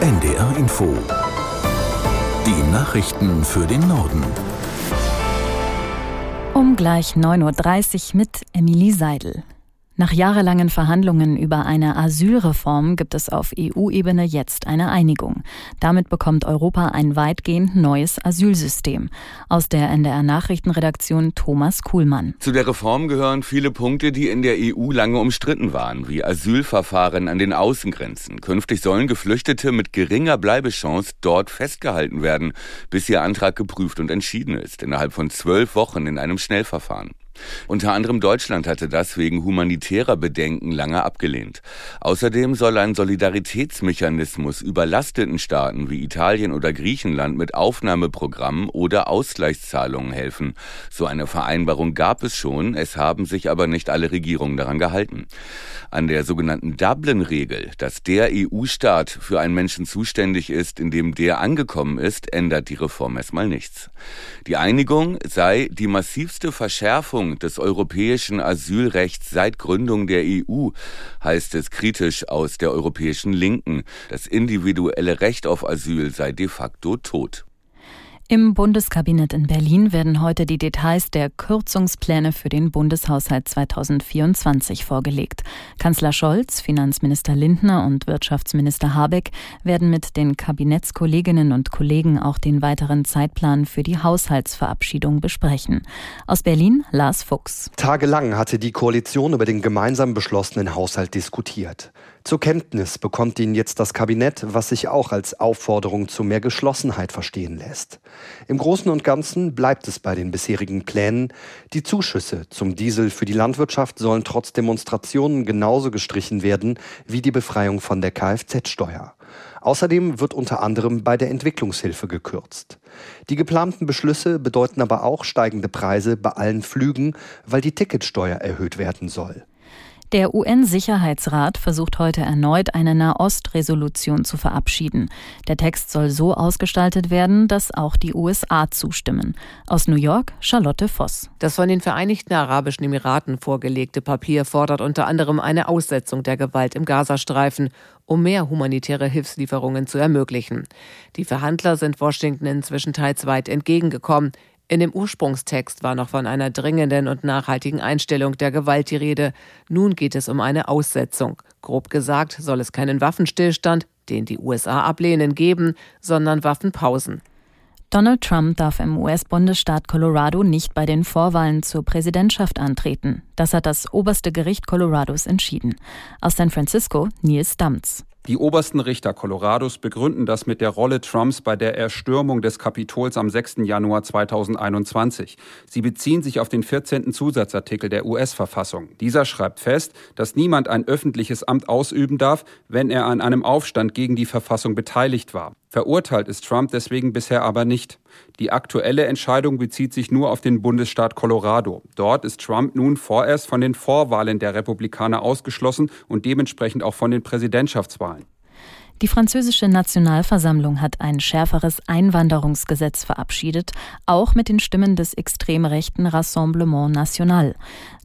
NDR Info. Die Nachrichten für den Norden. Um gleich 9.30 Uhr mit Emilie Seidel. Nach jahrelangen Verhandlungen über eine Asylreform gibt es auf EU-Ebene jetzt eine Einigung. Damit bekommt Europa ein weitgehend neues Asylsystem. Aus der NDR Nachrichtenredaktion Thomas Kuhlmann. Zu der Reform gehören viele Punkte, die in der EU lange umstritten waren, wie Asylverfahren an den Außengrenzen. Künftig sollen Geflüchtete mit geringer Bleibechance dort festgehalten werden, bis ihr Antrag geprüft und entschieden ist, innerhalb von zwölf Wochen in einem Schnellverfahren. Unter anderem Deutschland hatte das wegen humanitärer Bedenken lange abgelehnt. Außerdem soll ein Solidaritätsmechanismus überlasteten Staaten wie Italien oder Griechenland mit Aufnahmeprogrammen oder Ausgleichszahlungen helfen. So eine Vereinbarung gab es schon, es haben sich aber nicht alle Regierungen daran gehalten. An der sogenannten Dublin-Regel, dass der EU-Staat für einen Menschen zuständig ist, in dem der angekommen ist, ändert die Reform erstmal nichts. Die Einigung sei die massivste Verschärfung Reformierung des europäischen Asylrechts seit Gründung der EU, heißt es kritisch aus der europäischen Linken. Das individuelle Recht auf Asyl sei de facto tot. Im Bundeskabinett in Berlin werden heute die Details der Kürzungspläne für den Bundeshaushalt 2024 vorgelegt. Kanzler Scholz, Finanzminister Lindner und Wirtschaftsminister Habeck werden mit den Kabinettskolleginnen und Kollegen auch den weiteren Zeitplan für die Haushaltsverabschiedung besprechen. Aus Berlin Lars Fuchs. Tagelang hatte die Koalition über den gemeinsam beschlossenen Haushalt diskutiert. Zur Kenntnis bekommt ihn jetzt das Kabinett, was sich auch als Aufforderung zu mehr Geschlossenheit verstehen lässt. Im Großen und Ganzen bleibt es bei den bisherigen Plänen. Die Zuschüsse zum Diesel für die Landwirtschaft sollen trotz Demonstrationen genauso gestrichen werden wie die Befreiung von der Kfz-Steuer. Außerdem wird unter anderem bei der Entwicklungshilfe gekürzt. Die geplanten Beschlüsse bedeuten aber auch steigende Preise bei allen Flügen, weil die Ticketsteuer erhöht werden soll. Der UN-Sicherheitsrat versucht heute erneut eine Nahost-Resolution zu verabschieden. Der Text soll so ausgestaltet werden, dass auch die USA zustimmen. Aus New York Charlotte Voss. Das von den Vereinigten Arabischen Emiraten vorgelegte Papier fordert unter anderem eine Aussetzung der Gewalt im Gazastreifen, um mehr humanitäre Hilfslieferungen zu ermöglichen. Die Verhandler sind Washington inzwischen teils weit entgegengekommen. In dem Ursprungstext war noch von einer dringenden und nachhaltigen Einstellung der Gewalt die Rede. Nun geht es um eine Aussetzung. Grob gesagt soll es keinen Waffenstillstand, den die USA ablehnen, geben, sondern Waffenpausen. Donald Trump darf im US-Bundesstaat Colorado nicht bei den Vorwahlen zur Präsidentschaft antreten. Das hat das oberste Gericht Colorados entschieden. Aus San Francisco Nils Damz. Die obersten Richter Colorados begründen das mit der Rolle Trumps bei der Erstürmung des Kapitols am 6. Januar 2021. Sie beziehen sich auf den 14. Zusatzartikel der US-Verfassung. Dieser schreibt fest, dass niemand ein öffentliches Amt ausüben darf, wenn er an einem Aufstand gegen die Verfassung beteiligt war. Verurteilt ist Trump deswegen bisher aber nicht. Die aktuelle Entscheidung bezieht sich nur auf den Bundesstaat Colorado. Dort ist Trump nun vorerst von den Vorwahlen der Republikaner ausgeschlossen und dementsprechend auch von den Präsidentschaftswahlen. Die französische Nationalversammlung hat ein schärferes Einwanderungsgesetz verabschiedet, auch mit den Stimmen des extrem rechten Rassemblement National.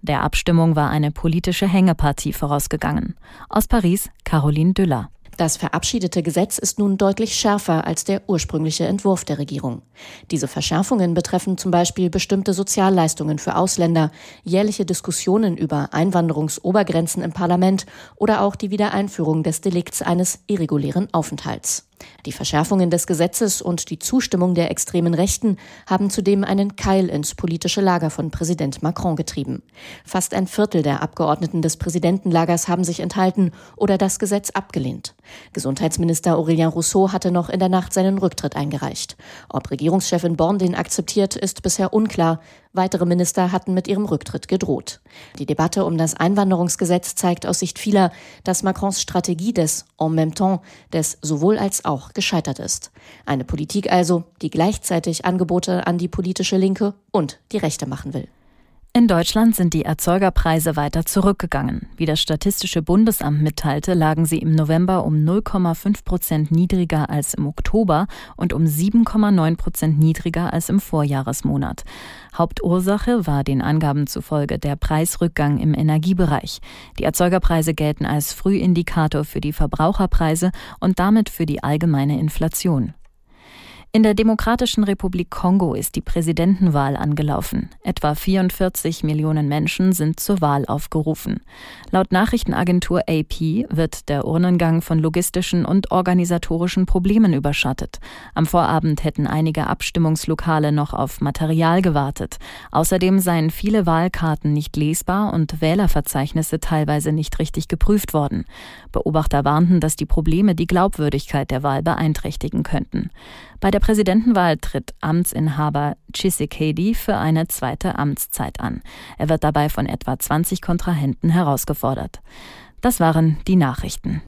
Der Abstimmung war eine politische Hängepartie vorausgegangen. Aus Paris Caroline Düller. Das verabschiedete Gesetz ist nun deutlich schärfer als der ursprüngliche Entwurf der Regierung. Diese Verschärfungen betreffen zum Beispiel bestimmte Sozialleistungen für Ausländer, jährliche Diskussionen über Einwanderungsobergrenzen im Parlament oder auch die Wiedereinführung des Delikts eines irregulären Aufenthalts. Die Verschärfungen des Gesetzes und die Zustimmung der extremen Rechten haben zudem einen Keil ins politische Lager von Präsident Macron getrieben. Fast ein Viertel der Abgeordneten des Präsidentenlagers haben sich enthalten oder das Gesetz abgelehnt. Gesundheitsminister Aurélien Rousseau hatte noch in der Nacht seinen Rücktritt eingereicht. Ob Regierungschefin Born den akzeptiert, ist bisher unklar. Weitere Minister hatten mit ihrem Rücktritt gedroht. Die Debatte um das Einwanderungsgesetz zeigt aus Sicht vieler, dass Macrons Strategie des en même temps, des sowohl als auch gescheitert ist. Eine Politik also, die gleichzeitig Angebote an die politische Linke und die Rechte machen will. In Deutschland sind die Erzeugerpreise weiter zurückgegangen. Wie das Statistische Bundesamt mitteilte, lagen sie im November um 0,5 Prozent niedriger als im Oktober und um 7,9 Prozent niedriger als im Vorjahresmonat. Hauptursache war den Angaben zufolge der Preisrückgang im Energiebereich. Die Erzeugerpreise gelten als Frühindikator für die Verbraucherpreise und damit für die allgemeine Inflation. In der Demokratischen Republik Kongo ist die Präsidentenwahl angelaufen. Etwa 44 Millionen Menschen sind zur Wahl aufgerufen. Laut Nachrichtenagentur AP wird der Urnengang von logistischen und organisatorischen Problemen überschattet. Am Vorabend hätten einige Abstimmungslokale noch auf Material gewartet. Außerdem seien viele Wahlkarten nicht lesbar und Wählerverzeichnisse teilweise nicht richtig geprüft worden. Beobachter warnten, dass die Probleme die Glaubwürdigkeit der Wahl beeinträchtigen könnten. Bei der Präsidentenwahl tritt Amtsinhaber Chisekedi für eine zweite Amtszeit an. Er wird dabei von etwa 20 Kontrahenten herausgefordert. Das waren die Nachrichten.